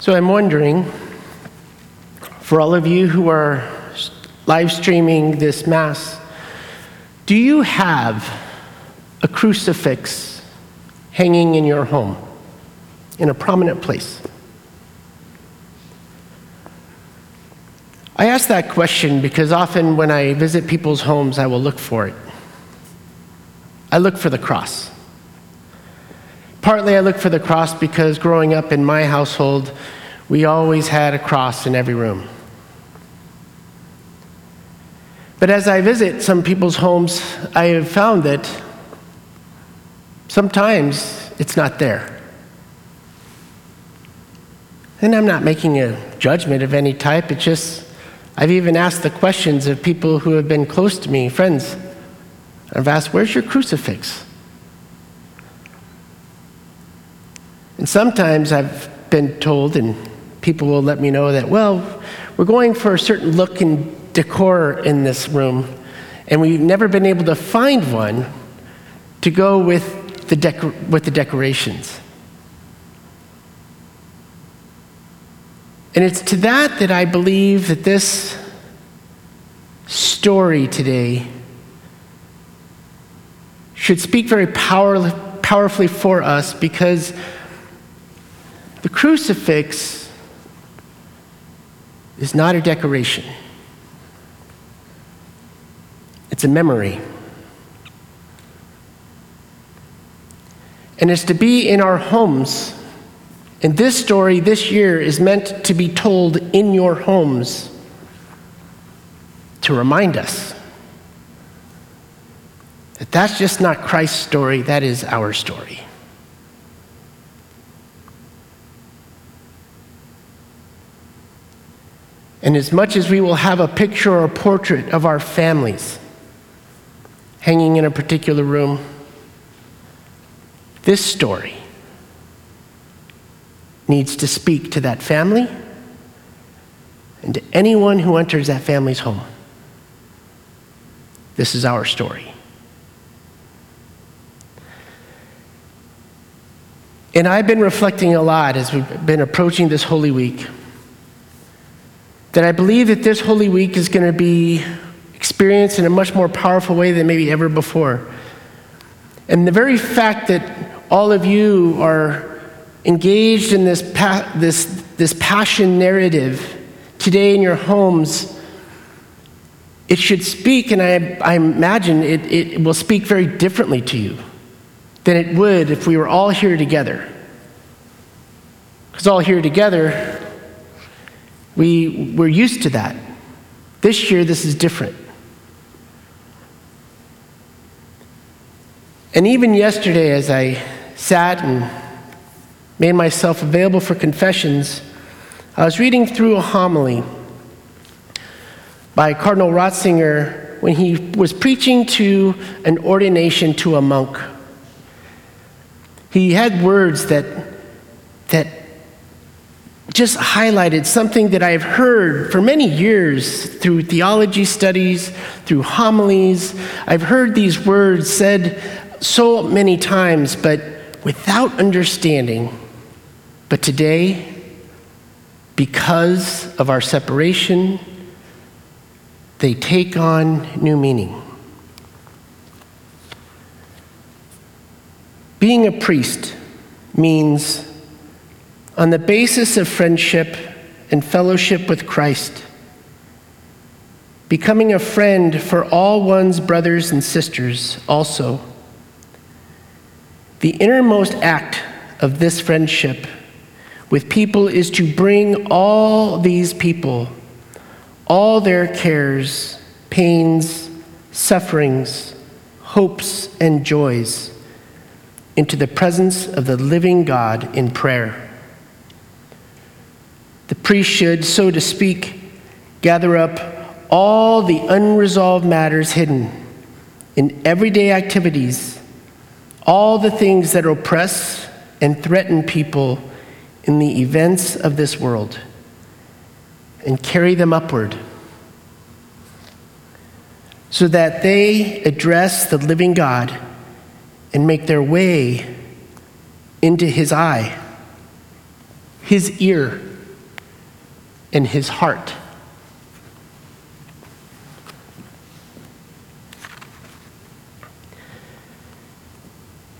So I'm wondering, for all of you who are live streaming this Mass, do you have a crucifix hanging in your home in a prominent place? I ask that question because often when I visit people's homes, I will look for it. I look for the cross. Partly, I look for the cross because growing up in my household, we always had a cross in every room. But as I visit some people's homes, I have found that sometimes it's not there. And I'm not making a judgment of any type, it's just, I've even asked the questions of people who have been close to me, friends. I've asked, Where's your crucifix? And sometimes I've been told, and people will let me know that, well, we're going for a certain look and decor in this room, and we've never been able to find one to go with the, decor- with the decorations. And it's to that that I believe that this story today should speak very power, powerfully for us because the crucifix is not a decoration, it's a memory. And it's to be in our homes. And this story this year is meant to be told in your homes to remind us that that's just not Christ's story, that is our story. And as much as we will have a picture or a portrait of our families hanging in a particular room, this story needs to speak to that family and to anyone who enters that family's home. This is our story. And I've been reflecting a lot as we've been approaching this Holy Week that I believe that this Holy Week is going to be experienced in a much more powerful way than maybe ever before. And the very fact that all of you are engaged in this, pa- this, this passion narrative today in your homes, it should speak, and I, I imagine it, it will speak very differently to you than it would if we were all here together. Because all here together, we, we're used to that. This year, this is different. And even yesterday, as I sat and made myself available for confessions, I was reading through a homily by Cardinal Ratzinger when he was preaching to an ordination to a monk. He had words that, that just highlighted something that I've heard for many years through theology studies, through homilies. I've heard these words said so many times, but without understanding. But today, because of our separation, they take on new meaning. Being a priest means on the basis of friendship and fellowship with Christ, becoming a friend for all one's brothers and sisters also. The innermost act of this friendship with people is to bring all these people, all their cares, pains, sufferings, hopes, and joys into the presence of the living God in prayer. The priest should, so to speak, gather up all the unresolved matters hidden in everyday activities, all the things that oppress and threaten people in the events of this world, and carry them upward so that they address the living God and make their way into his eye, his ear in his heart.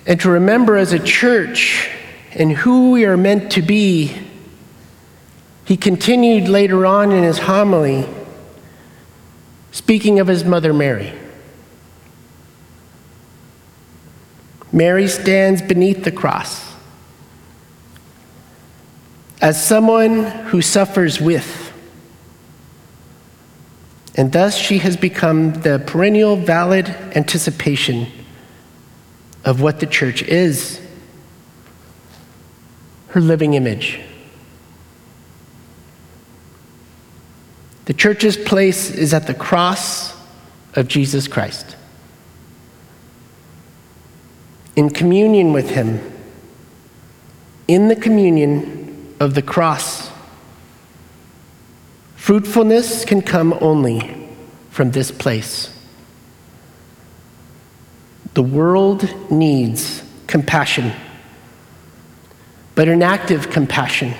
And to remember as a church and who we are meant to be, he continued later on in his homily, speaking of his mother Mary. Mary stands beneath the cross as someone who suffers with. And thus she has become the perennial valid anticipation of what the church is her living image. The church's place is at the cross of Jesus Christ. In communion with Him, in the communion of the cross, fruitfulness can come only from this place. The world needs compassion, but an active compassion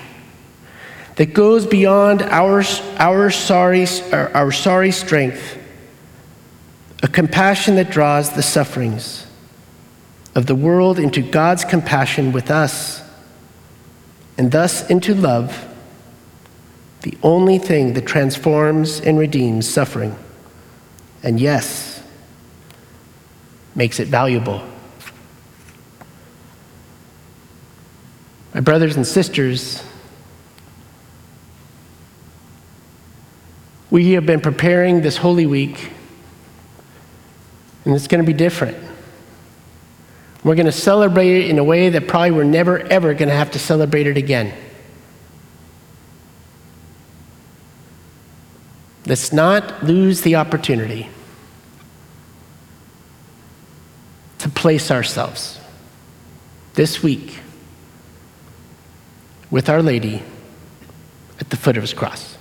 that goes beyond our, our, sorry, our sorry strength, a compassion that draws the sufferings of the world into God's compassion with us, and thus into love, the only thing that transforms and redeems suffering. And yes, makes it valuable. My brothers and sisters, we have been preparing this Holy Week, and it's going to be different. We're going to celebrate it in a way that probably we're never, ever going to have to celebrate it again. Let's not lose the opportunity to place ourselves this week with Our Lady at the foot of His cross.